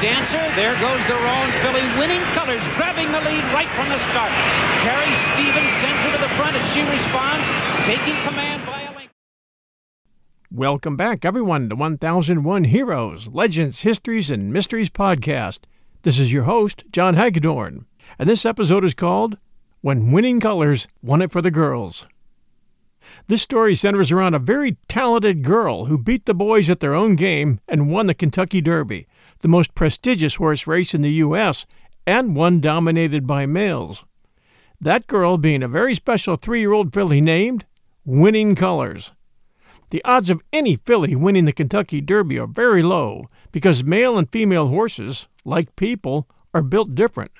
Dancer. There goes the Roan filly, winning colors, grabbing the lead right from the start. Gary Stevens sends her to the front, and she responds, taking command by a length. Welcome back, everyone, to 1001 Heroes, Legends, Histories, and Mysteries podcast. This is your host, John Hagedorn, and this episode is called When Winning Colors Won It for the Girls. This story centers around a very talented girl who beat the boys at their own game and won the Kentucky Derby, the most prestigious horse race in the U.S., and one dominated by males. That girl being a very special three year old filly named Winning Colors. The odds of any filly winning the Kentucky Derby are very low because male and female horses, like people, are built different.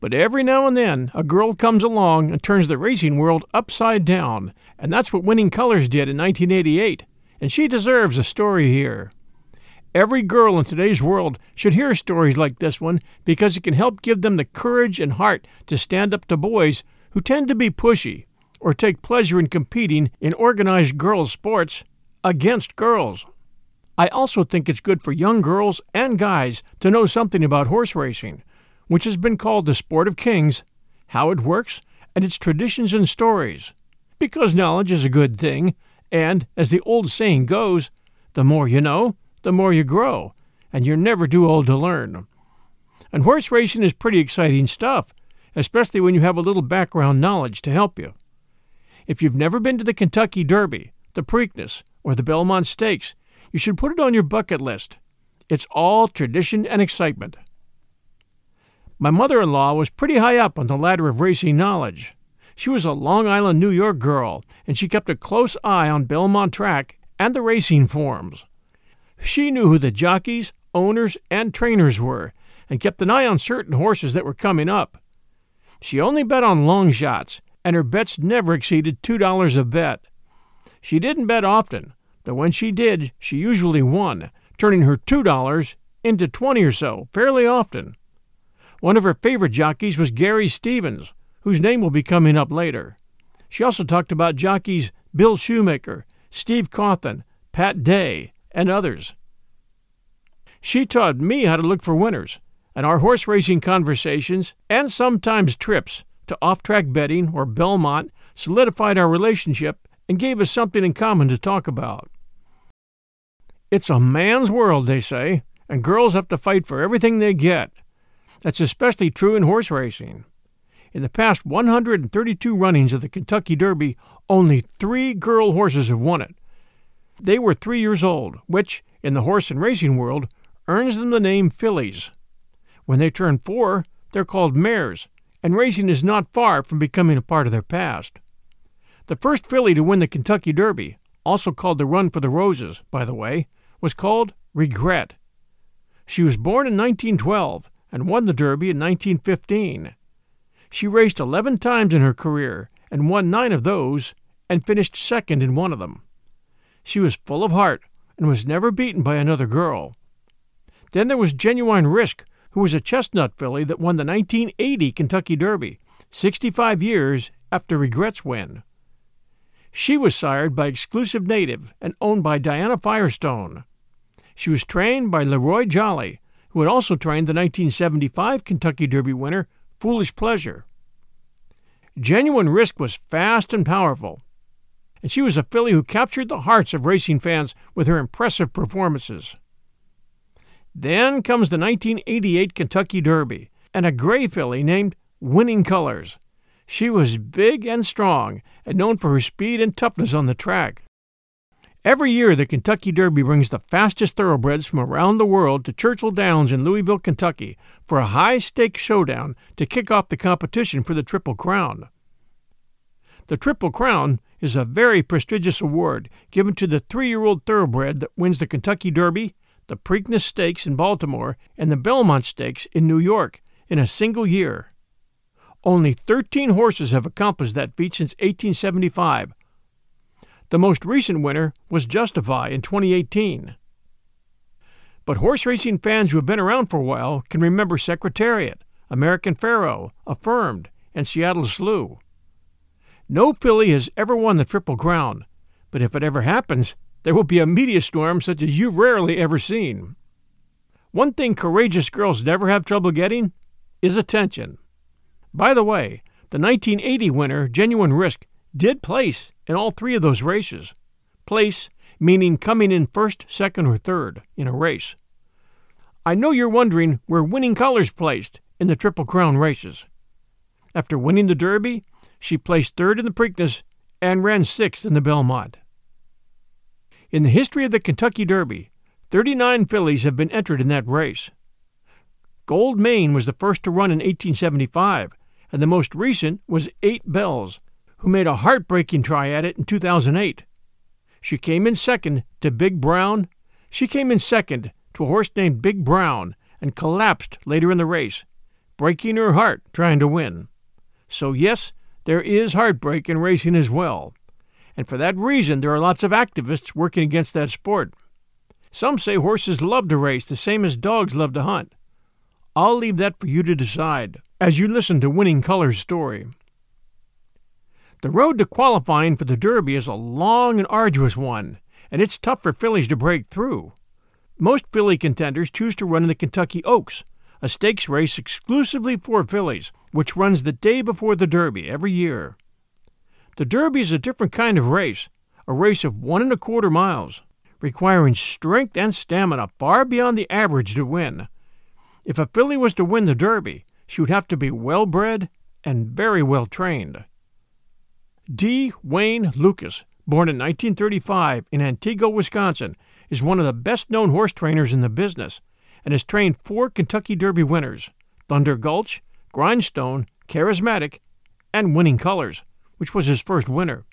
But every now and then, a girl comes along and turns the racing world upside down, and that's what Winning Colors did in 1988, and she deserves a story here. Every girl in today's world should hear stories like this one because it can help give them the courage and heart to stand up to boys who tend to be pushy or take pleasure in competing in organized girls' sports against girls. I also think it's good for young girls and guys to know something about horse racing, which has been called the sport of kings, how it works, and its traditions and stories. Because knowledge is a good thing, and, as the old saying goes, the more you know, the more you grow, and you're never too old to learn. And horse racing is pretty exciting stuff, especially when you have a little background knowledge to help you. If you've never been to the Kentucky Derby, the Preakness, or the Belmont Stakes, you should put it on your bucket list. It's all tradition and excitement. My mother in law was pretty high up on the ladder of racing knowledge. She was a Long Island, New York girl, and she kept a close eye on Belmont Track and the racing forms. She knew who the jockeys, owners, and trainers were, and kept an eye on certain horses that were coming up. She only bet on long shots, and her bets never exceeded $2 a bet. She didn't bet often, but when she did, she usually won, turning her $2 into 20 or so fairly often. One of her favorite jockeys was Gary Stevens, whose name will be coming up later. She also talked about jockeys Bill Shoemaker, Steve Cauthen, Pat Day, and others. She taught me how to look for winners, and our horse racing conversations and sometimes trips to off track betting or Belmont solidified our relationship and gave us something in common to talk about. It's a man's world, they say, and girls have to fight for everything they get. That's especially true in horse racing. In the past 132 runnings of the Kentucky Derby, only three girl horses have won it. They were three years old, which, in the horse and racing world, earns them the name fillies. When they turn four, they're called mares, and racing is not far from becoming a part of their past. The first filly to win the Kentucky Derby, also called the Run for the Roses, by the way, was called Regret. She was born in 1912 and won the Derby in 1915. She raced 11 times in her career and won nine of those and finished second in one of them. She was full of heart and was never beaten by another girl. Then there was Genuine Risk, who was a chestnut filly that won the 1980 Kentucky Derby, 65 years after Regret's win. She was sired by Exclusive Native and owned by Diana Firestone. She was trained by LeRoy Jolley, who had also trained the 1975 Kentucky Derby winner, Foolish Pleasure. Genuine Risk was fast and powerful, and she was a filly who captured the hearts of racing fans with her impressive performances. Then comes the 1988 Kentucky Derby and a gray filly named Winning Colors. She was big and strong and known for her speed and toughness on the track. Every year, the Kentucky Derby brings the fastest thoroughbreds from around the world to Churchill Downs in Louisville, Kentucky, for a high stakes showdown to kick off the competition for the Triple Crown. The Triple Crown is a very prestigious award given to the three year old thoroughbred that wins the Kentucky Derby, the Preakness Stakes in Baltimore, and the Belmont Stakes in New York in a single year. Only 13 horses have accomplished that feat since 1875, the most recent winner was Justify in 2018. But horse racing fans who have been around for a while can remember Secretariat, American Pharoah, Affirmed, and Seattle Slew. No filly has ever won the Triple Crown, but if it ever happens, there will be a media storm such as you've rarely ever seen. One thing courageous girls never have trouble getting is attention. By the way, the 1980 winner, Genuine Risk, did place in all three of those races. Place meaning coming in first, second, or third in a race. I know you're wondering where Winning Colors placed in the Triple Crown races. After winning the Derby, she placed third in the Preakness and ran sixth in the Belmont. In the history of the Kentucky Derby, 39 fillies have been entered in that race. Gold Mane was the first to run in 1875, and the most recent was Eight Bells, who made a heartbreaking try at it in 2008. She came in second to Big Brown. She came in second to a horse named Big Brown and collapsed later in the race, breaking her heart trying to win. So, yes, there is heartbreak in racing as well. And for that reason, there are lots of activists working against that sport. Some say horses love to race the same as dogs love to hunt. I'll leave that for you to decide as you listen to Winning Colors' story. The road to qualifying for the Derby is a long and arduous one, and it's tough for fillies to break through. Most filly contenders choose to run in the Kentucky Oaks, a stakes race exclusively for fillies, which runs the day before the Derby every year. The Derby is a different kind of race, a race of one and a quarter miles, requiring strength and stamina far beyond the average to win. If a filly was to win the Derby, she would have to be well bred and very well trained. D. Wayne Lukas, born in 1935 in Antigo, Wisconsin, is one of the best known horse trainers in the business and has trained four Kentucky Derby winners Thunder Gulch, Grindstone, Charismatic, and Winning Colors, which was his first winner.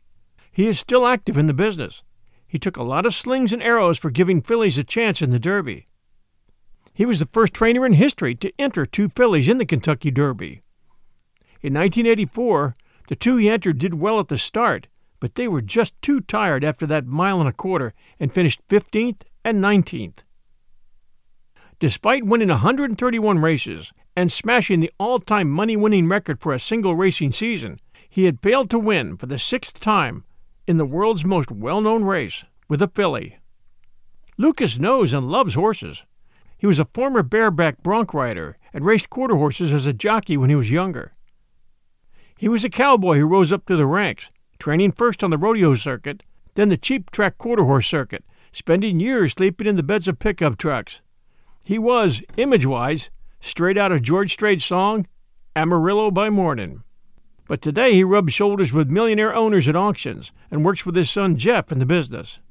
He is still active in the business. He took a lot of slings and arrows for giving fillies a chance in the Derby. He was the first trainer in history to enter two fillies in the Kentucky Derby. In 1984, the two he entered did well at the start, but they were just too tired after that mile and a quarter and finished 15th and 19th. Despite winning 131 races and smashing the all time money winning record for a single racing season, he had failed to win for the sixth time in the world's most well known race with a filly. Lukas knows and loves horses. He was a former bareback bronc rider and raced quarter horses as a jockey when he was younger. He was a cowboy who rose up to the ranks, training first on the rodeo circuit, then the cheap track quarter horse circuit, spending years sleeping in the beds of pickup trucks. He was, image wise, straight out of George Strait's song, Amarillo by Morning. But today he rubs shoulders with millionaire owners at auctions and works with his son Jeff in the business.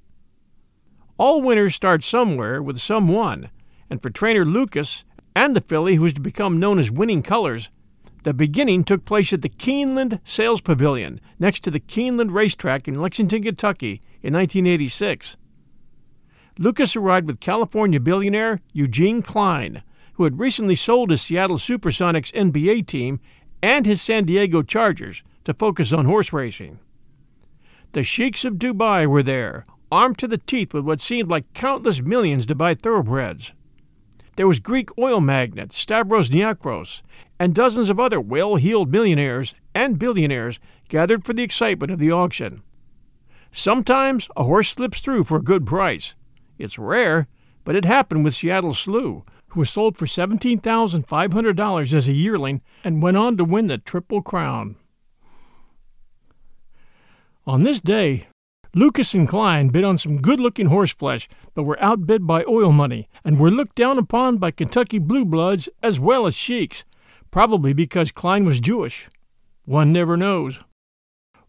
All winners start somewhere with someone, and for trainer Lukas and the filly who is to become known as Winning Colors, the beginning took place at the Keeneland Sales Pavilion next to the Keeneland Racetrack in Lexington, Kentucky in 1986. Lukas arrived with California billionaire Eugene Klein, who had recently sold his Seattle Supersonics NBA team and his San Diego Chargers to focus on horse racing. The sheiks of Dubai were there, armed to the teeth with what seemed like countless millions to buy thoroughbreds. There was Greek oil magnate Stavros Niarchos and dozens of other well heeled millionaires and billionaires gathered for the excitement of the auction. Sometimes a horse slips through for a good price. It's rare, but it happened with Seattle Slew, who was sold for $17,500 as a yearling and went on to win the Triple Crown. On this day, Lukas and Klein bid on some good looking horseflesh, but were outbid by oil money and were looked down upon by Kentucky blue bloods as well as sheiks, probably because Klein was Jewish. One never knows.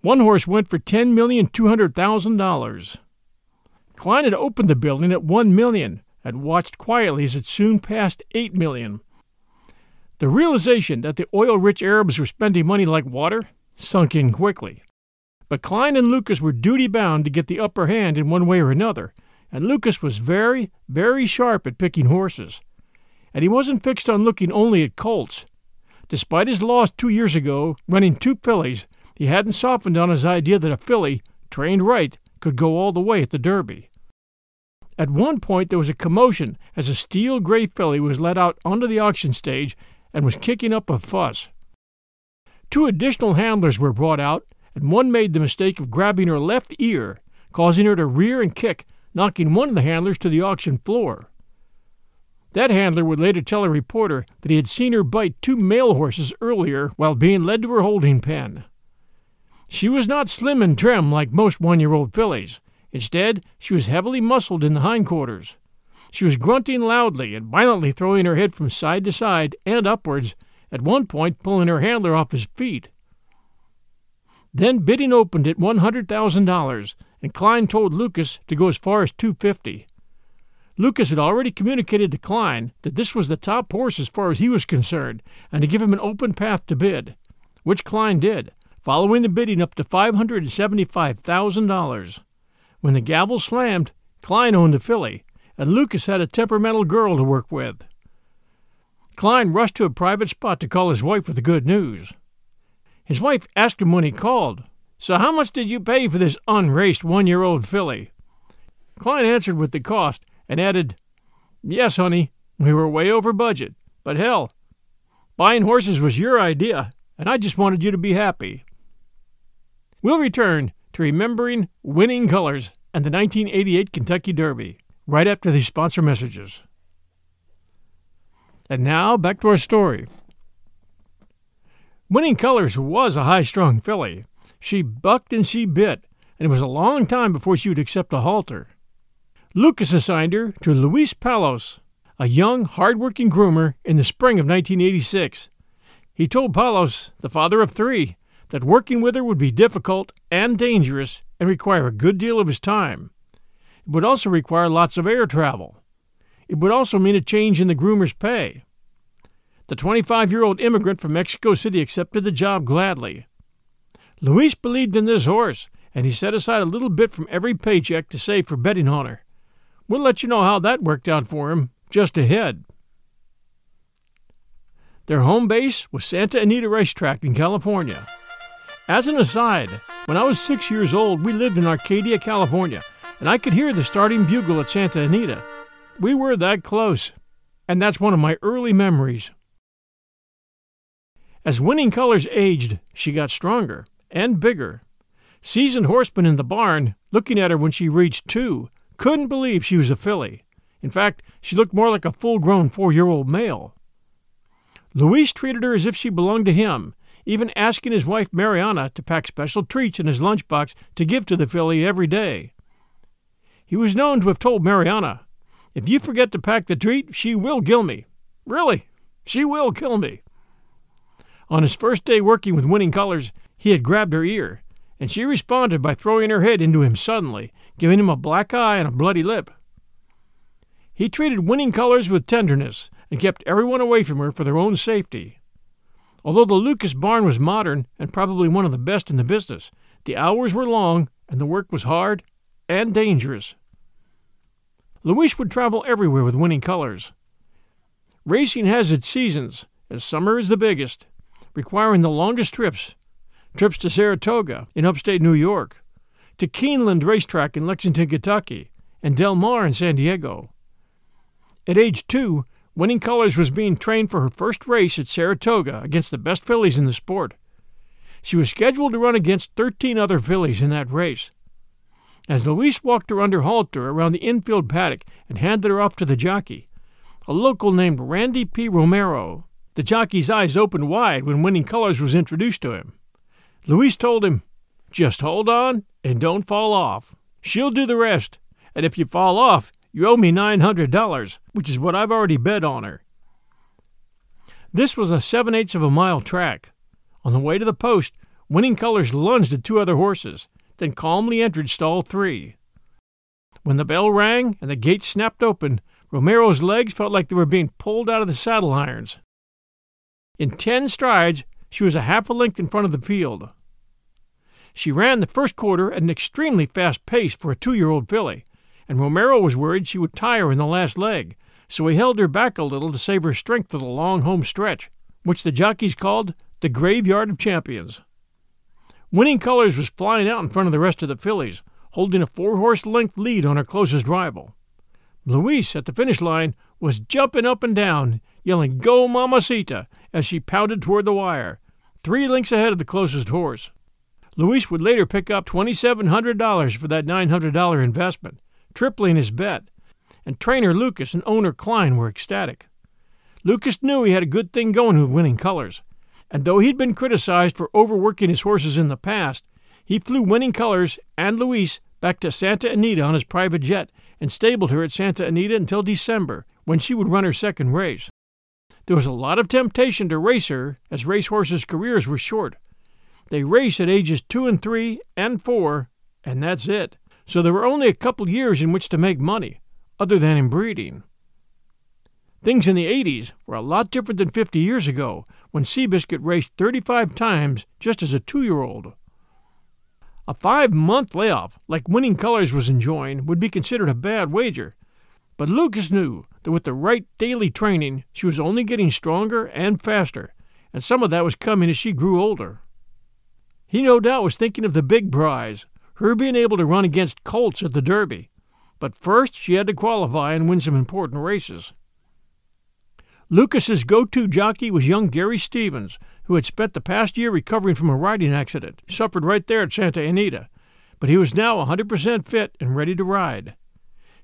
One horse went for $10,200,000. Klein had opened the building at $1 million and watched quietly as it soon passed 8 million. The realization that the oil rich Arabs were spending money like water sunk in quickly. But Klein and Lukas were duty bound to get the upper hand in one way or another, and Lukas was very, very sharp at picking horses. And he wasn't fixed on looking only at colts. Despite his loss two years ago, running two fillies, he hadn't softened on his idea that a filly, trained right, could go all the way at the Derby. At one point, there was a commotion as a steel gray filly was let out onto the auction stage and was kicking up a fuss. Two additional handlers were brought out, and one made the mistake of grabbing her left ear, causing her to rear and kick, knocking one of the handlers to the auction floor. That handler would later tell a reporter that he had seen her bite two male horses earlier while being led to her holding pen. She was not slim and trim like most one year old fillies. Instead, she was heavily muscled in the hindquarters. She was grunting loudly and violently throwing her head from side to side and upwards, at one point pulling her handler off his feet. Then bidding opened at $100,000, and Klein told Lukas to go as far as 250. Lukas had already communicated to Klein that this was the top horse as far as he was concerned, and to give him an open path to bid, which Klein did, following the bidding up to $575,000. When the gavel slammed, Klein owned the filly, and Lukas had a temperamental girl to work with. Klein rushed to a private spot to call his wife with the good news. His wife asked him when he called, So how much did you pay for this unraced one year old filly? Klein answered with the cost and added, Yes, honey, we were way over budget, but hell, buying horses was your idea, and I just wanted you to be happy. We'll return to remembering winning colors and the 1988 Kentucky Derby right after these sponsor messages. And now back to our story. Winning Colors was a high strung filly. She bucked and she bit, and it was a long time before she would accept a halter. Lukas assigned her to Luis Palos, a young, hard working groomer, in the spring of 1986. He told Palos, the father of three, that working with her would be difficult and dangerous and require a good deal of his time. It would also require lots of air travel. It would also mean a change in the groomer's pay. The 25 year old immigrant from Mexico City accepted the job gladly. Luis believed in this horse, and he set aside a little bit from every paycheck to save for betting on her. We'll let you know how that worked out for him just ahead. Their home base was Santa Anita Racetrack in California. As an aside, when I was six years old, we lived in Arcadia, California, and I could hear the starting bugle at Santa Anita. We were that close, and that's one of my early memories. As winning colors aged, she got stronger and bigger. Seasoned horsemen in the barn, looking at her when she reached two, couldn't believe she was a filly. In fact, she looked more like a full grown four year old male. Luis treated her as if she belonged to him, even asking his wife Mariana to pack special treats in his lunchbox to give to the filly every day. He was known to have told Mariana, If you forget to pack the treat, she will kill me. Really, she will kill me. On his first day working with winning colors, he had grabbed her ear, and she responded by throwing her head into him suddenly, giving him a black eye and a bloody lip. He treated winning colors with tenderness and kept everyone away from her for their own safety. Although the Lukas barn was modern and probably one of the best in the business, the hours were long and the work was hard and dangerous. Luis would travel everywhere with winning colors. Racing has its seasons, and summer is the biggest, requiring the longest trips trips to Saratoga in upstate New York, to Keeneland Racetrack in Lexington, Kentucky, and Del Mar in San Diego. At age two, Winning Colors was being trained for her first race at Saratoga against the best fillies in the sport. She was scheduled to run against 13 other fillies in that race. As Luis walked her under halter around the infield paddock and handed her off to the jockey, a local named Randy P. Romero, the jockey's eyes opened wide when Winning Colors was introduced to him. Luis told him, Just hold on and don't fall off. She'll do the rest, and if you fall off, you owe me $900, which is what I've already bet on her. This was a seven eighths of a mile track. On the way to the post, Winning Colors lunged at two other horses, then calmly entered stall three. When the bell rang and the gate snapped open, Romero's legs felt like they were being pulled out of the saddle irons. In ten strides, she was a half a length in front of the field. She ran the first quarter at an extremely fast pace for a two year old filly, and Romero was worried she would tire in the last leg, so he held her back a little to save her strength for the long home stretch, which the jockeys called the Graveyard of Champions. Winning Colors was flying out in front of the rest of the fillies, holding a four horse length lead on her closest rival. Luis, at the finish line, was jumping up and down, yelling, Go, Mamacita, as she pounded toward the wire, three lengths ahead of the closest horse. Luis would later pick up $2,700 for that $900 investment, tripling his bet, and trainer Lukas and owner Klein were ecstatic. Lukas knew he had a good thing going with winning colors, and though he'd been criticized for overworking his horses in the past, he flew winning colors and Luis back to Santa Anita on his private jet and stabled her at Santa Anita until December, when she would run her second race. There was a lot of temptation to race her, as racehorses' careers were short. They race at ages two and three and four, and that's it. So there were only a couple years in which to make money, other than in breeding. Things in the 80s were a lot different than 50 years ago, when Seabiscuit raced 35 times just as a two year old. A five month layoff, like Winning Colors was enjoying, would be considered a bad wager. But Lukas knew that with the right daily training, she was only getting stronger and faster, and some of that was coming as she grew older. He no doubt was thinking of the big prize, her being able to run against colts at the Derby. But first, she had to qualify and win some important races. Lukas's go-to jockey was young Gary Stevens, who had spent the past year recovering from a riding accident, suffered right there at Santa Anita, but he was now 100% fit and ready to ride.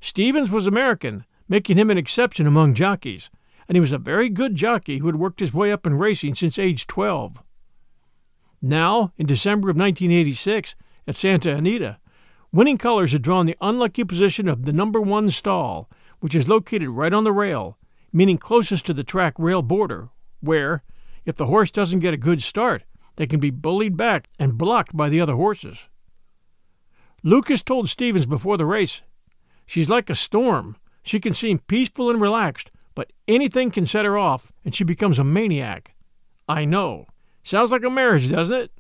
Stevens was American, making him an exception among jockeys, and he was a very good jockey who had worked his way up in racing since age 12. Now, in December of 1986, at Santa Anita, Winning Colors had drawn the unlucky position of the number one stall, which is located right on the rail, meaning closest to the track rail border, where, if the horse doesn't get a good start, they can be bullied back and blocked by the other horses. Lukas told Stevens before the race, She's like a storm. She can seem peaceful and relaxed, but anything can set her off, and she becomes a maniac. I know. Sounds like a marriage, doesn't it?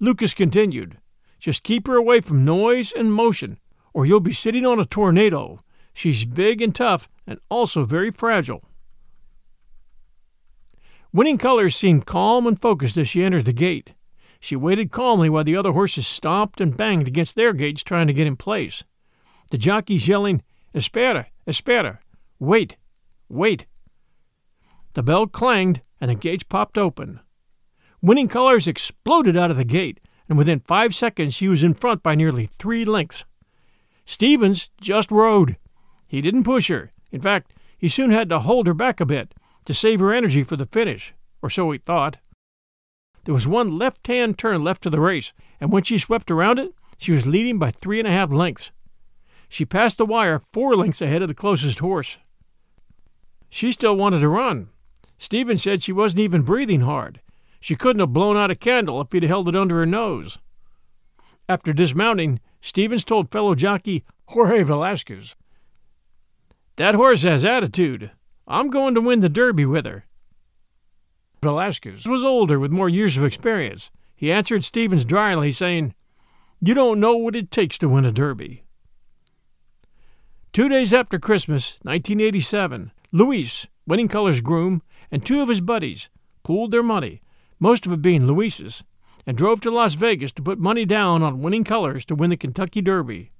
Lukas continued, Just keep her away from noise and motion, or you'll be sitting on a tornado. She's big and tough, and also very fragile. Winning Colors seemed calm and focused as she entered the gate. She waited calmly while the other horses stomped and banged against their gates trying to get in place. The jockeys yelling, Espera, espera, wait, wait. The bell clanged and the gates popped open. Winning Colors exploded out of the gate, and within five seconds she was in front by nearly three lengths. Stevens just rode. He didn't push her. In fact, he soon had to hold her back a bit to save her energy for the finish, or so he thought. There was one left hand turn left to the race, and when she swept around it, she was leading by three and a half lengths. She passed the wire four lengths ahead of the closest horse. She still wanted to run. Stevens said she wasn't even breathing hard. She couldn't have blown out a candle if he'd held it under her nose. After dismounting, Stevens told fellow jockey Jorge Velasquez that horse has attitude. I'm going to win the Derby with her. Velasquez was older with more years of experience. He answered Stevens dryly, saying, You don't know what it takes to win a Derby. Two days after Christmas, 1987, Luis, Winning Colors groom, and two of his buddies pooled their money, most of it being Luis's, and drove to Las Vegas to put money down on Winning Colors to win the Kentucky Derby.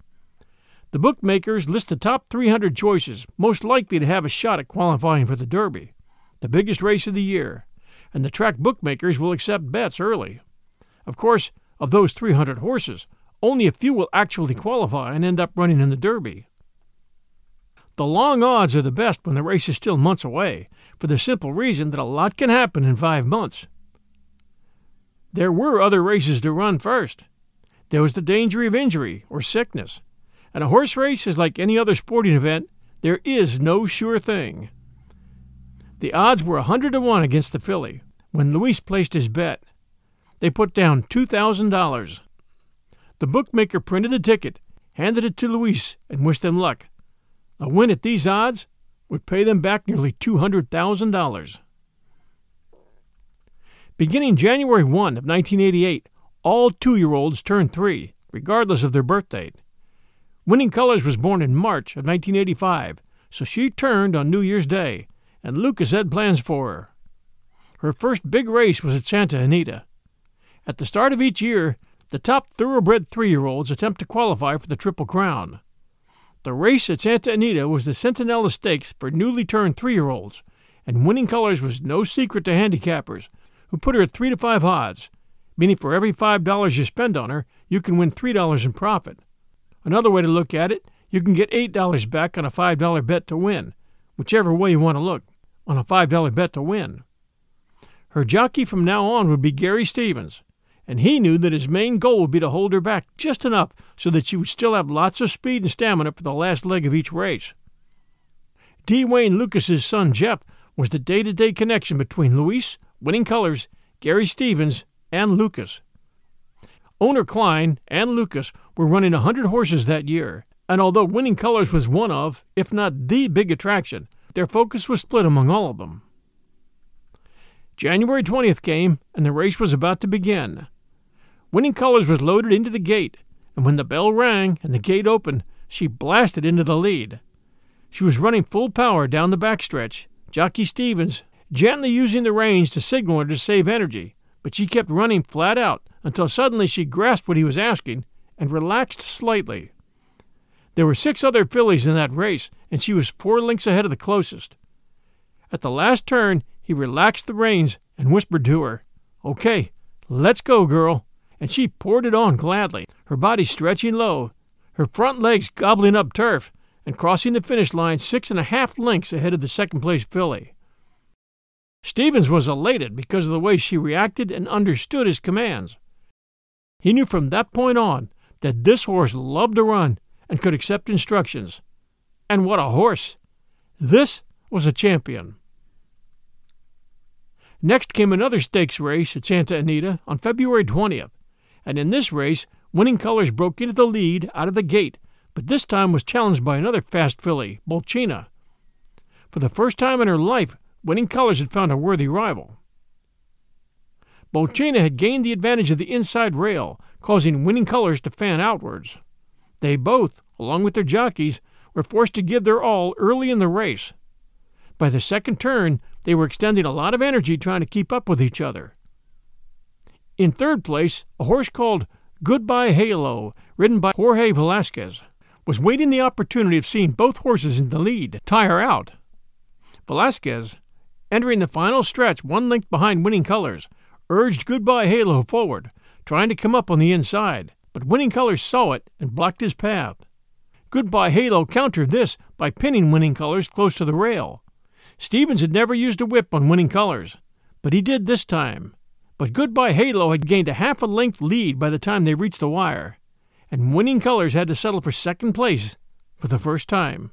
The bookmakers list the top 300 choices most likely to have a shot at qualifying for the Derby, the biggest race of the year, and the track bookmakers will accept bets early. Of course, of those 300 horses, only a few will actually qualify and end up running in the Derby. The long odds are the best when the race is still months away, for the simple reason that a lot can happen in five months. There were other races to run first. There was the danger of injury or sickness, and a horse race is like any other sporting event, there is no sure thing. The odds were a 100 to 1 against the filly when Luis placed his bet. They put down $2,000. The bookmaker printed the ticket, handed it to Luis, and wished him luck. A win at these odds would pay them back nearly $200,000. Beginning January 1 of 1988, all two year olds turned three, regardless of their birth date. Winning Colors was born in March of 1985, so she turned on New Year's Day, and Lucas had plans for her. Her first big race was at Santa Anita. At the start of each year, the top thoroughbred three year olds attempt to qualify for the Triple Crown. The race at Santa Anita was the Centinela Stakes for newly turned three year olds, and Winning Colors was no secret to handicappers, who put her at 3 to 5 odds, meaning for every $5 you spend on her, you can win $3 in profit. Another way to look at it, You can get $8 back on a $5 bet to win, whichever way you want to look, on a $5 bet to win. Her jockey from now on would be Gary Stevens, and he knew that his main goal would be to hold her back just enough so that she would still have lots of speed and stamina for the last leg of each race. D. Wayne Lukas's son Jeff was the day to day connection between Luis, Winning Colors, Gary Stevens, and Lukas. Owner Klein and Lukas were running a 100 horses that year, and although Winning Colors was one of, if not the big attraction, their focus was split among all of them. January 20th came, and the race was about to begin. Winning Colors was loaded into the gate, and when the bell rang and the gate opened, she blasted into the lead. She was running full power down the backstretch, Jockey Stevens gently using the reins to signal her to save energy, but she kept running flat out until suddenly she grasped what he was asking and relaxed slightly. There were six other fillies in that race, and she was four lengths ahead of the closest. At the last turn, he relaxed the reins and whispered to her, Okay, let's go, girl. And she poured it on gladly, her body stretching low, her front legs gobbling up turf, and crossing the finish line six and a half lengths ahead of the second place filly. Stevens was elated because of the way she reacted and understood his commands. He knew from that point on that this horse loved to run and could accept instructions. And what a horse! This was a champion. Next came another stakes race at Santa Anita on February 20th, and in this race, Winning Colors broke into the lead out of the gate, but this time was challenged by another fast filly, Bolchina. For the first time in her life, Winning Colors had found a worthy rival. Bolchina had gained the advantage of the inside rail, causing Winning Colors to fan outwards. They both, along with their jockeys, were forced to give their all early in the race. By the second turn, they were extending a lot of energy trying to keep up with each other. In third place, a horse called Goodbye Halo, ridden by Jorge Velasquez, was waiting the opportunity of seeing both horses in the lead tire out. Velasquez, entering the final stretch one length behind winning colors, urged Goodbye Halo forward, trying to come up on the inside, but winning colors saw it and blocked his path. Goodbye Halo countered this by pinning winning colors close to the rail. Stevens had never used a whip on winning colors, but he did this time. But Goodbye Halo had gained a half a length lead by the time they reached the wire, and winning colors had to settle for second place for the first time.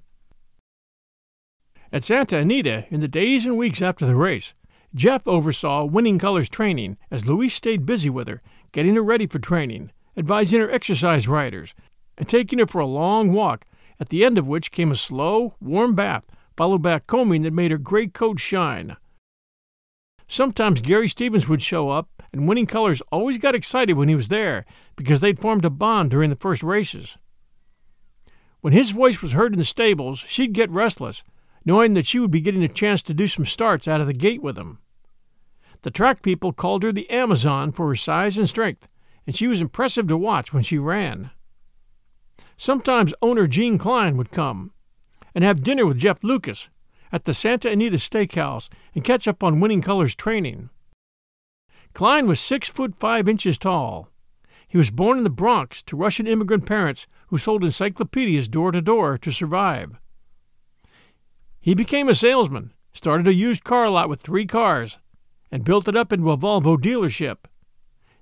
At Santa Anita, in the days and weeks after the race, Jeff oversaw Winning Colors training as Luis stayed busy with her, getting her ready for training, advising her exercise riders, and taking her for a long walk, at the end of which came a slow, warm bath, followed by a combing that made her gray coat shine. Sometimes Gary Stevens would show up, and Winning Colors always got excited when he was there because they'd formed a bond during the first races. When his voice was heard in the stables, she'd get restless knowing that she would be getting a chance to do some starts out of the gate with him. The track people called her the Amazon for her size and strength, and she was impressive to watch when she ran. Sometimes owner Gene Klein would come and have dinner with Jeff Lucas at the Santa Anita Steakhouse and catch up on winning colors training. Klein was six foot five inches tall. He was born in the Bronx to Russian immigrant parents who sold encyclopedias door to door to survive. He became a salesman, started a used car lot with three cars, and built it up into a Volvo dealership.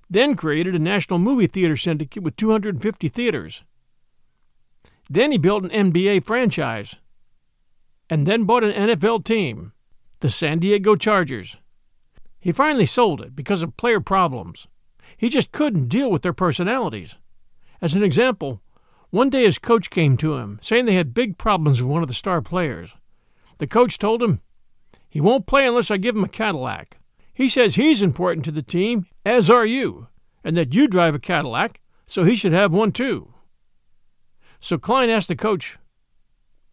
Then created a national movie theater syndicate with 250 theaters. Then he built an NBA franchise. And then bought an NFL team, the San Diego Chargers. He finally sold it because of player problems. He just couldn't deal with their personalities. As an example, one day his coach came to him saying they had big problems with one of the star players. The coach told him, He won't play unless I give him a Cadillac. He says he's important to the team, as are you, and that you drive a Cadillac, so he should have one too. So Klein asked the coach,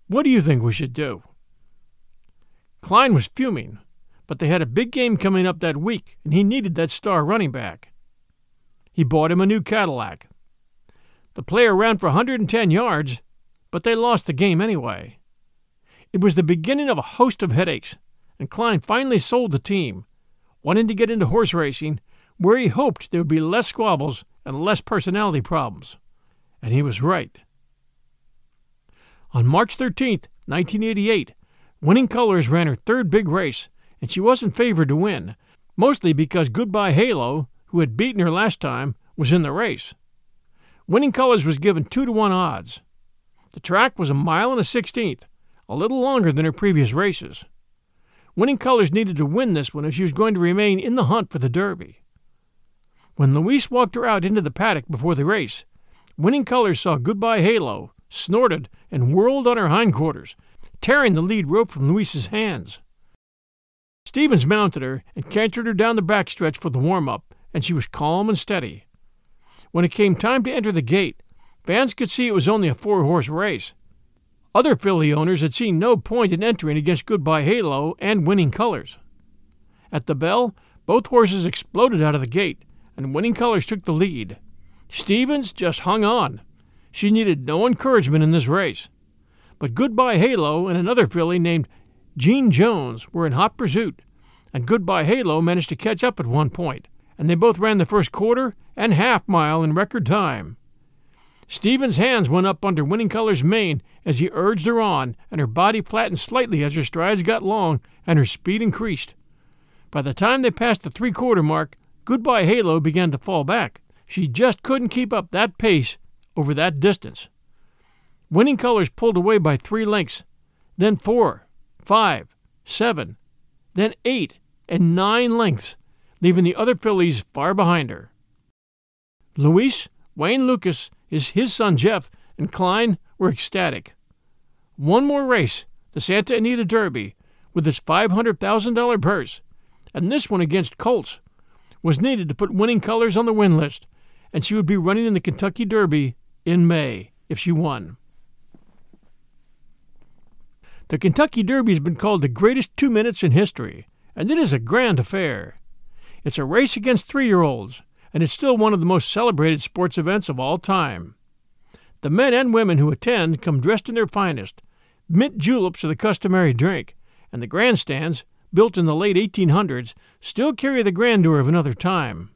What do you think we should do? Klein was fuming, but they had a big game coming up that week, and he needed that star running back. He bought him a new Cadillac. The player ran for 110 yards, but they lost the game anyway. It was the beginning of a host of headaches, and Klein finally sold the team, wanting to get into horse racing, where he hoped there would be less squabbles and less personality problems. And he was right. On March 13, 1988, Winning Colors ran her third big race, and she wasn't favored to win, mostly because Goodbye Halo, who had beaten her last time, was in the race. Winning Colors was given 2 to 1 odds. The track was a mile and a sixteenth, a little longer than her previous races. Winning Colors needed to win this one if she was going to remain in the hunt for the Derby. When Luis walked her out into the paddock before the race, Winning Colors saw Goodbye Halo, snorted, and whirled on her hindquarters, tearing the lead rope from Luis's hands. Stevens mounted her and cantered her down the backstretch for the warm up, and she was calm and steady. When it came time to enter the gate, fans could see it was only a four horse race. Other filly owners had seen no point in entering against Goodbye Halo and winning colors. At the bell, both horses exploded out of the gate, and winning colors took the lead. Stevens just hung on. She needed no encouragement in this race. But Goodbye Halo and another filly named Jeanne Jones were in hot pursuit, and Goodbye Halo managed to catch up at one point, and they both ran the first quarter and half mile in record time. Stevens' hands went up under Winning Color's mane as he urged her on, and her body flattened slightly as her strides got long and her speed increased. By the time they passed the three quarter mark, Goodbye Halo began to fall back. She just couldn't keep up that pace over that distance. Winning Colors pulled away by three lengths, then four, five, seven, then eight, and nine lengths, leaving the other fillies far behind her. Luis, Wayne Lukas, his, his son Jeff, and Klein were ecstatic. One more race, the Santa Anita Derby, with its $500,000 purse, and this one against Colts, was needed to put winning colors on the win list, and she would be running in the Kentucky Derby in May if she won. The Kentucky Derby has been called the greatest two minutes in history, and it is a grand affair. It's a race against three year olds, and is still one of the most celebrated sports events of all time. The men and women who attend come dressed in their finest. Mint juleps are the customary drink, and the grandstands, built in the late 1800s, still carry the grandeur of another time.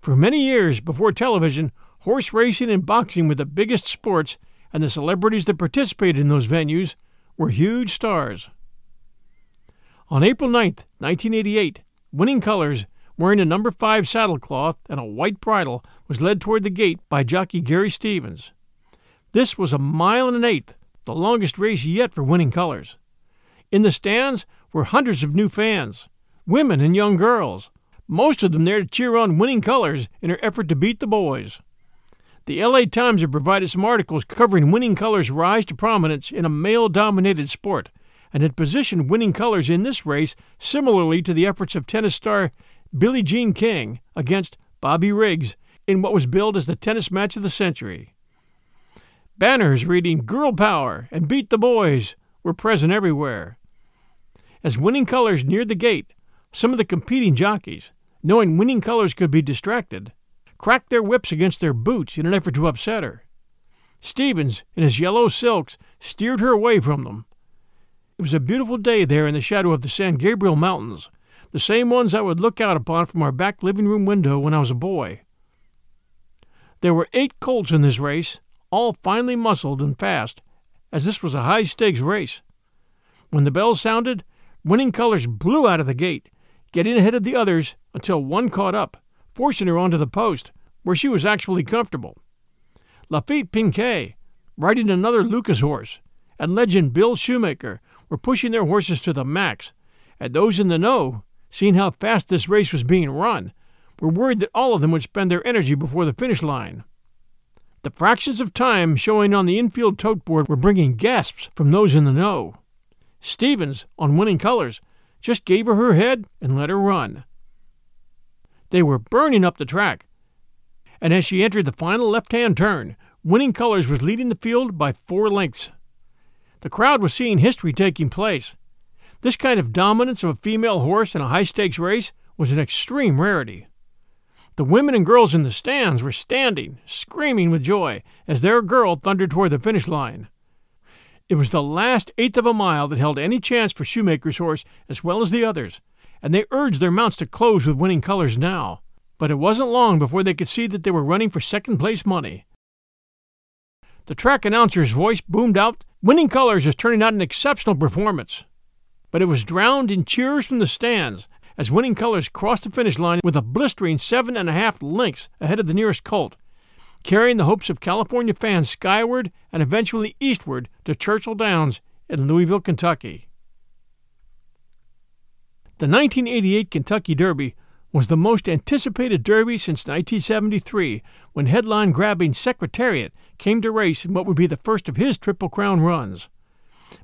For many years before television, horse racing and boxing were the biggest sports, and the celebrities that participated in those venues were huge stars. On April 9, 1988, Winning Colors, wearing a number 5 saddlecloth and a white bridle, was led toward the gate by jockey Gary Stevens. This was a mile and an eighth, the longest race yet for Winning Colors. In the stands were hundreds of new fans, women and young girls, most of them there to cheer on winning colors in her effort to beat the boys. The LA Times had provided some articles covering winning colors' rise to prominence in a male dominated sport and had positioned winning colors in this race similarly to the efforts of tennis star Billie Jean King against Bobby Riggs in what was billed as the tennis match of the century. Banners reading Girl Power and Beat the Boys were present everywhere. As winning colors neared the gate, some of the competing jockeys, knowing winning colors could be distracted, cracked their whips against their boots in an effort to upset her. Stevens, in his yellow silks, steered her away from them. It was a beautiful day there in the shadow of the San Gabriel Mountains, the same ones I would look out upon from our back living room window when I was a boy. There were eight colts in this race, all finely muscled and fast, as this was a high stakes race. When the bell sounded, winning colors blew out of the gate, getting ahead of the others until one caught up, forcing her onto the post, where she was actually comfortable. Laffit Pincay, riding another Lukas horse, and legend Bill Shoemaker were pushing their horses to the max, and those in the know, seeing how fast this race was being run, were worried that all of them would spend their energy before the finish line. The fractions of time showing on the infield tote board were bringing gasps from those in the know. Stevens, on winning colors, just gave her her head and let her run. They were burning up the track, and as she entered the final left hand turn, Winning Colors was leading the field by four lengths. The crowd was seeing history taking place. This kind of dominance of a female horse in a high stakes race was an extreme rarity. The women and girls in the stands were standing, screaming with joy, as their girl thundered toward the finish line. It was the last eighth of a mile that held any chance for Shoemaker's horse as well as the others, and they urged their mounts to close with winning colors now. But it wasn't long before they could see that they were running for second place money. the track announcer's voice boomed out, Winning Colors is turning out an exceptional performance. But it was drowned in cheers from the stands as Winning Colors crossed the finish line with a blistering seven and a half lengths ahead of the nearest colt, carrying the hopes of California fans skyward and eventually eastward to Churchill Downs in Louisville, Kentucky. The 1988 Kentucky Derby was the most anticipated Derby since 1973 when headline grabbing Secretariat came to race in what would be the first of his Triple Crown runs.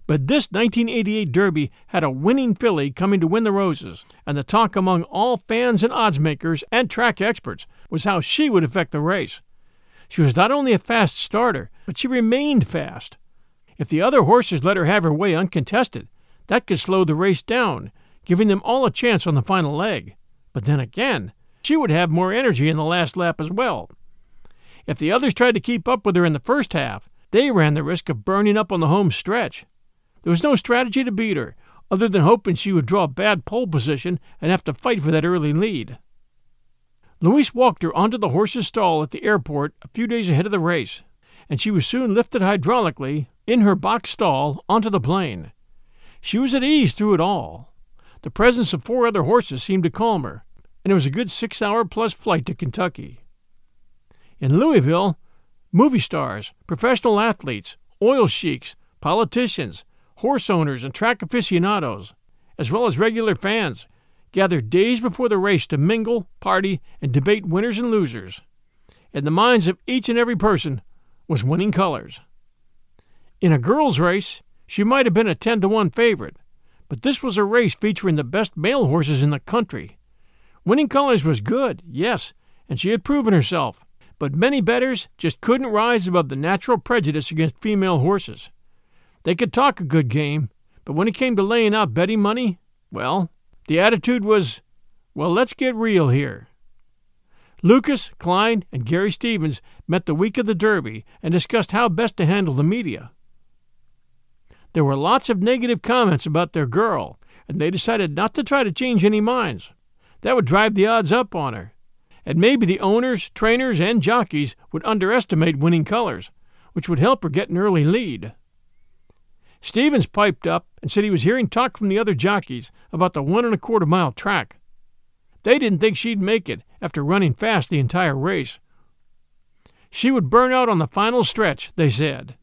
But this 1988 Derby had a winning filly coming to win the Roses, and the talk among all fans and odds makers and track experts was how she would affect the race. She was not only a fast starter, but she remained fast. If the other horses let her have her way uncontested, that could slow the race down, giving them all a chance on the final leg. But then again, she would have more energy in the last lap as well. If the others tried to keep up with her in the first half, they ran the risk of burning up on the home stretch. There was no strategy to beat her, other than hoping she would draw a bad pole position and have to fight for that early lead. Luis walked her onto the horse's stall at the airport a few days ahead of the race, and she was soon lifted hydraulically in her box stall onto the plane. She was at ease through it all. The presence of four other horses seemed to calm her, and it was a good six hour plus flight to Kentucky. In Louisville, movie stars, professional athletes, oil sheiks, politicians, horse owners, and track aficionados, as well as regular fans, gathered days before the race to mingle, party, and debate winners and losers. In the minds of each and every person was winning colors. In a girls' race, she might have been a 10 to 1 favorite, but this was a race featuring the best male horses in the country. Winning Colors was good, yes, and she had proven herself, but many bettors just couldn't rise above the natural prejudice against female horses. They could talk a good game, but when it came to laying out betting money, well, the attitude was, well, let's get real here. Lukas, Klein, and Gary Stevens met the week of the Derby and discussed how best to handle the media. There were lots of negative comments about their girl, and they decided not to try to change any minds. That would drive the odds up on her. And maybe the owners, trainers, and jockeys would underestimate winning colors, which would help her get an early lead. Stevens piped up and said he was hearing talk from the other jockeys about the one and a quarter mile track. They didn't think she'd make it after running fast the entire race. She would burn out on the final stretch, they said.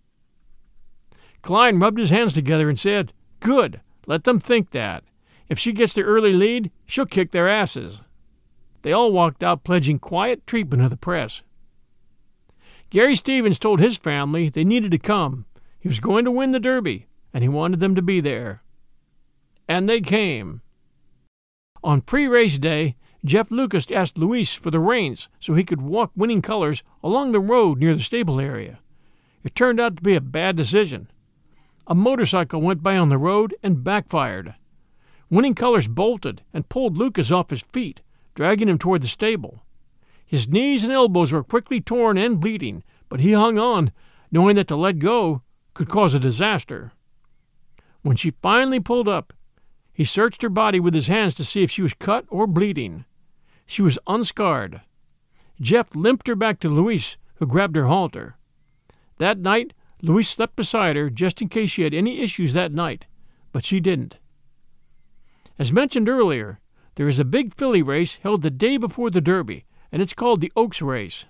Klein rubbed his hands together and said, Good, let them think that. If she gets the early lead, she'll kick their asses. They all walked out pledging quiet treatment of the press. Gary Stevens told his family they needed to come. He was going to win the Derby, and he wanted them to be there. And they came. On pre race day, Jeff Lukas asked Luis for the reins so he could walk winning colors along the road near the stable area. It turned out to be a bad decision. A motorcycle went by on the road and backfired. Winning Colors bolted and pulled Lukas off his feet, dragging him toward the stable. His knees and elbows were quickly torn and bleeding, but he hung on, knowing that to let go could cause a disaster. When she finally pulled up, he searched her body with his hands to see if she was cut or bleeding. She was unscarred. Jeff limped her back to Luis, who grabbed her halter. That night, Luis slept beside her just in case she had any issues that night, but she didn't. As mentioned earlier, there is a big filly race held the day before the Derby, and it's called the Oaks Race.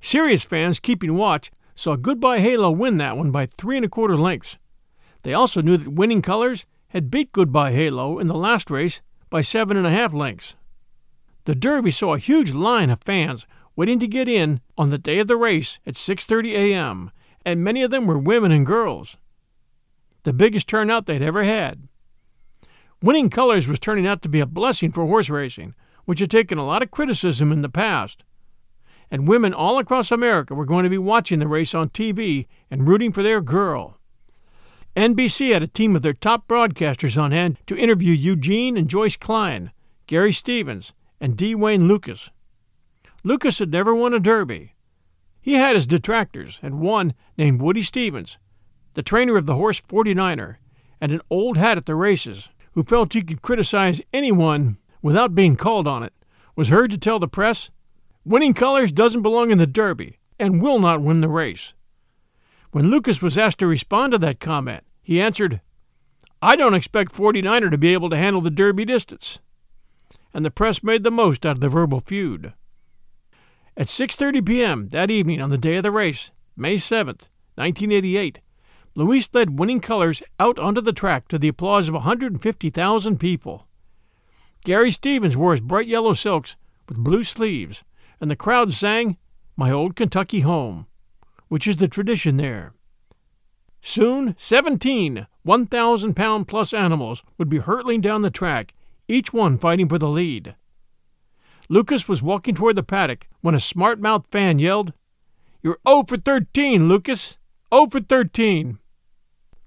Serious fans keeping watch saw Goodbye Halo win that one by three and a quarter lengths. They also knew that Winning Colors had beat Goodbye Halo in the last race by seven and a half lengths. The Derby saw a huge line of fans waiting to get in on the day of the race at 6:30 a.m., and many of them were women and girls. The biggest turnout they'd ever had. Winning Colors was turning out to be a blessing for horse racing, which had taken a lot of criticism in the past. And women all across America were going to be watching the race on TV and rooting for their girl. NBC had a team of their top broadcasters on hand to interview Eugene and Joyce Klein, Gary Stevens, and D. Wayne Lucas. Lukas had never won a Derby. He had his detractors, and one named Woody Stephens, the trainer of the horse 49er, and an old hat at the races, who felt he could criticize anyone without being called on it, was heard to tell the press, Winning Colors doesn't belong in the Derby and will not win the race. When Lukas was asked to respond to that comment, he answered, I don't expect 49er to be able to handle the Derby distance. And the press made the most out of the verbal feud. At 6:30 p.m. that evening on the day of the race, May 7th, 1988, Luis led winning colors out onto the track to the applause of 150,000 people. Gary Stevens wore his bright yellow silks with blue sleeves, and the crowd sang My Old Kentucky Home, which is the tradition there. Soon, 17 1,000 pound plus animals would be hurtling down the track, each one fighting for the lead. Lukas was walking toward the paddock when a smart mouthed fan yelled, You're 0 for 13, Lukas! 0 for 13!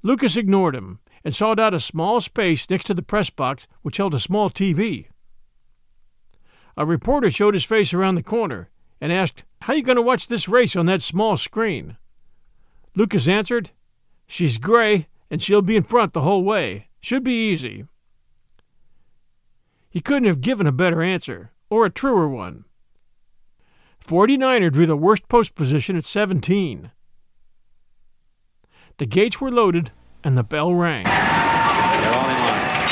Lukas ignored him and sought out a small space next to the press box which held a small TV. A reporter showed his face around the corner and asked, How you going to watch this race on that small screen? Lukas answered, She's gray, and she'll be in front the whole way. Should be easy. He couldn't have given a better answer, or a truer one. 49er drew the worst post position at 17. The gates were loaded, and the bell rang. They're all in line.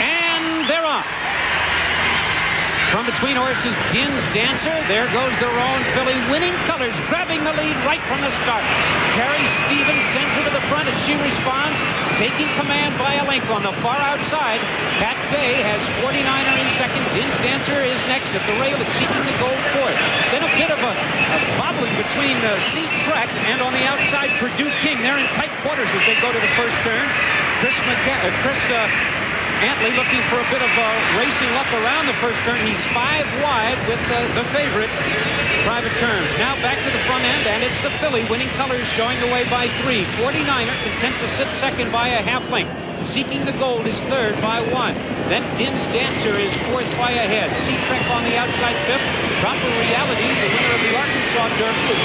And they're off. From between horses, Din's Dancer. There goes the Roan filly, winning colors, grabbing the lead right from the start. Gary Stevens sends her to the front, and she responds, taking command by a length on the far outside. Pat Day has 49er in second. Din's Dancer is next at the rail. It's seeking the gold fourth. Then a bit of a, a bobbling between uh, Sea Trek and on the outside, Purdue King. They're in tight quarters as they go to the first turn. Chris, Mcca- uh, Chris uh, Antley looking for a bit of uh, racing luck around the first turn. He's five wide with the, the favorite, Private Terms. Now back to the front end, and it's the filly winning colors showing the way by three. 49er content to sit second by a half length. Seeking the gold is third by one. Then Din's Dancer is fourth by a head. Sea Trek on the outside fifth. Proper Reality, the winner of the Arkansas Derby, is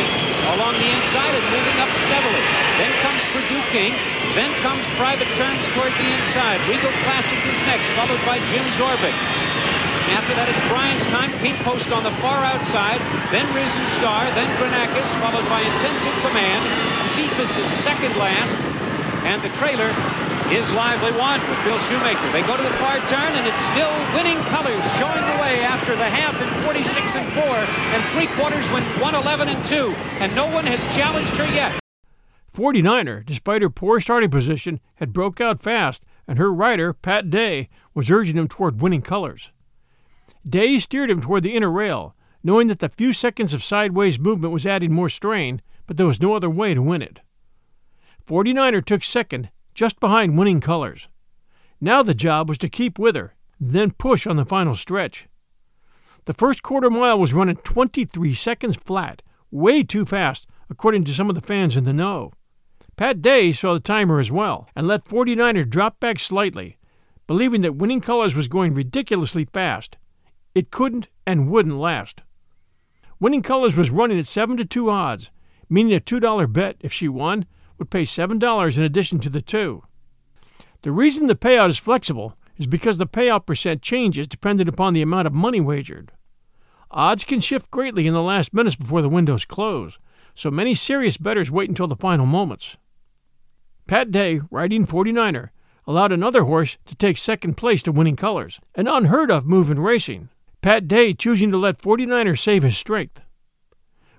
along the inside and moving up steadily. Then comes Purdue King. Then comes Private Terms toward the inside. Regal Classic is next, followed by Jim's Orbit. After that, it's Brian's time. Pink Post on the far outside. Then Risen Star. Then Granakis, followed by Intensive Command. Cefis is second last. And the trailer is Lively One with Bill Shoemaker. They go to the far turn, and it's still winning colors, showing the way after the half in 46 and 4, and three quarters went 111 and 2, and no one has challenged her yet. 49er, despite her poor starting position, had broke out fast, and her rider, Pat Day, was urging him toward winning colors. Day steered him toward the inner rail, knowing that the few seconds of sideways movement was adding more strain, but there was no other way to win it. 49er took second, just behind winning colors. Now the job was to keep with her, then push on the final stretch. The first quarter mile was running 23 seconds flat, way too fast, according to some of the fans in the know. Pat Day saw the timer as well and let 49er drop back slightly, believing that winning colors was going ridiculously fast. It couldn't and wouldn't last. Winning colors was running at 7 to 2 odds, meaning a $2 bet if she won would pay $7 in addition to the 2. The reason the payout is flexible is because the payout percent changes depending upon the amount of money wagered. Odds can shift greatly in the last minutes before the windows close, so many serious bettors wait until the final moments. Pat Day, riding 49er, allowed another horse to take second place to winning colors, an unheard of move in racing. Pat Day choosing to let 49er save his strength.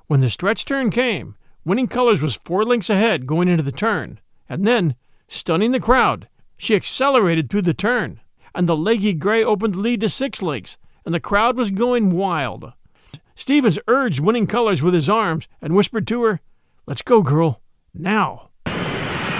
When the stretch turn came, winning colors was four lengths ahead going into the turn, and then, stunning the crowd, she accelerated through the turn, and the leggy gray opened the lead to six lengths, and the crowd was going wild. Stevens urged winning colors with his arms and whispered to her, Let's go, girl, now.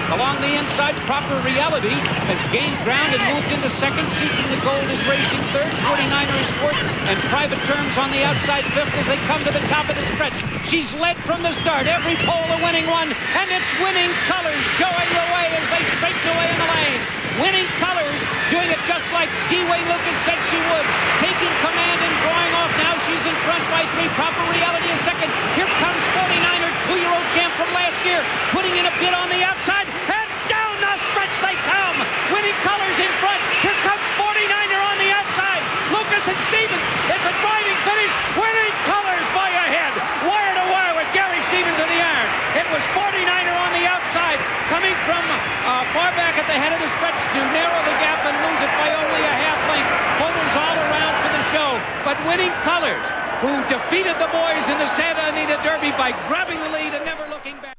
Along the inside, proper reality has gained ground and moved into second. Seeking the gold is racing third. 49er is fourth. And private terms on the outside fifth as they come to the top of the stretch. She's led from the start. Every pole a winning one. And it's winning colors showing the way as they straighten away in the lane. Winning colors doing it just like D. Wayne Lukas said she would. Taking command and drawing off. Now she's in front by three. Proper reality is second. Here comes 49er, two-year-old champ from last year. Putting in a bid on the outside. And down the stretch they come. Winning colors in front. Here comes 49er on the outside. Lukas and Stevens. It's a driving finish. Winning colors by a head. Wire to wire with Gary Stevens in the iron. It was 49er on the outside, coming from uh, far back at the head of the stretch to narrow the gap and lose it by only a half length. Photos all around for the show. But winning colors, who defeated the boys in the Santa Anita Derby by grabbing the lead and never looking back.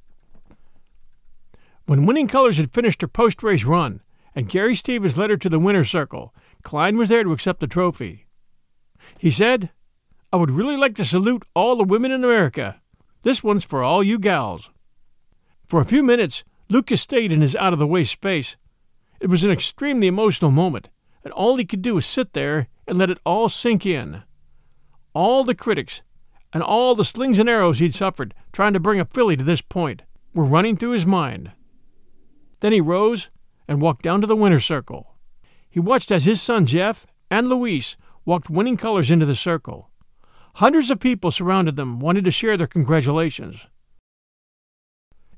When Winning Colors had finished her post race run and Gary Stevens led her to the winner's circle, Klein was there to accept the trophy. He said, I would really like to salute all the women in America. This one's for all you gals. For a few minutes, Lukas stayed in his out of the way space. It was an extremely emotional moment, and all he could do was sit there and let it all sink in. All the critics and all the slings and arrows he'd suffered trying to bring a filly to this point were running through his mind. Then he rose and walked down to the winner's circle. He watched as his son Jeff and Luis walked winning colors into the circle. Hundreds of people surrounded them, wanting to share their congratulations.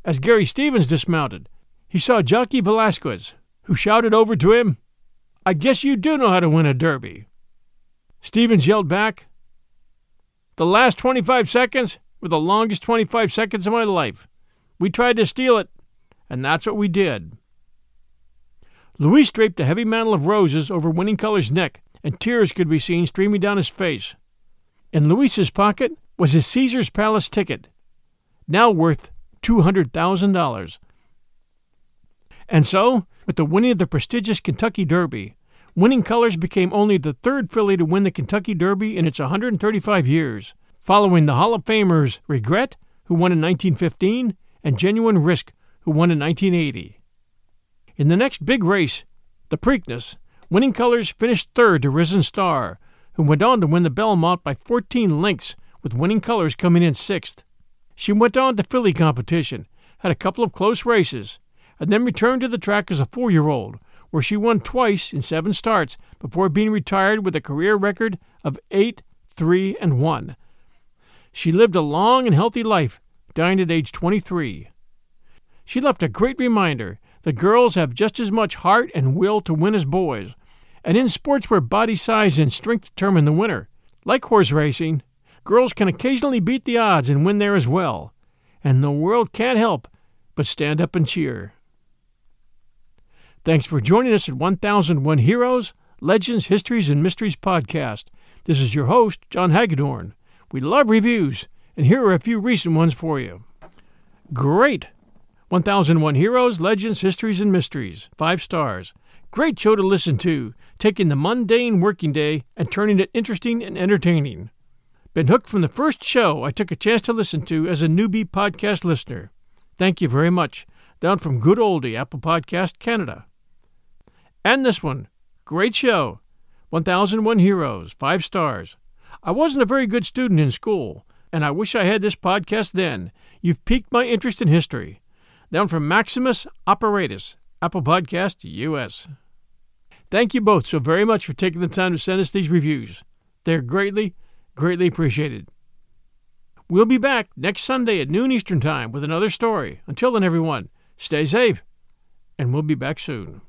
As Gary Stevens dismounted, he saw Jockey Velasquez, who shouted over to him, I guess you do know how to win a derby. Stevens yelled back, The last 25 seconds were the longest 25 seconds of my life. We tried to steal it, and that's what we did. Luis draped a heavy mantle of roses over Winning Color's neck, and tears could be seen streaming down his face. In Luis's pocket was his Caesar's Palace ticket, now worth $200,000. And so, with the winning of the prestigious Kentucky Derby, Winning Colors became only the third filly to win the Kentucky Derby in its 135 years, following the Hall of Famers Regret, who won in 1915, and Genuine Risk, who won in 1980. In the next big race, the Preakness, Winning Colors finished third to Risen Star, who went on to win the Belmont by 14 lengths, with Winning Colors coming in sixth. She went on to filly competition, had a couple of close races, and then returned to the track as a four year old, where she won twice in seven starts before being retired with a career record of 8, 3, and 1. She lived a long and healthy life, dying at age 23. She left a great reminder that girls have just as much heart and will to win as boys, and in sports where body size and strength determine the winner, like horse racing, girls can occasionally beat the odds and win there as well, and the world can't help but stand up and cheer. Thanks for joining us at 1001 Heroes, Legends, Histories, and Mysteries podcast. This is your host, John Hagedorn. We love reviews, and here are a few recent ones for you. Great! 1001 Heroes, Legends, Histories, and Mysteries. Five stars. Great show to listen to, taking the mundane working day and turning it interesting and entertaining. Been hooked from the first show I took a chance to listen to as a newbie podcast listener. Thank you very much. Down from good oldie Apple Podcast Canada. And this one. Great show. 1001 Heroes. Five stars. I wasn't a very good student in school, and I wish I had this podcast then. You've piqued my interest in history. Down from Maximus Operatus, Apple Podcast US. Thank you both so very much for taking the time to send us these reviews. They're greatly, greatly appreciated. We'll be back next Sunday at noon Eastern Time with another story. Until then, everyone, stay safe, and we'll be back soon.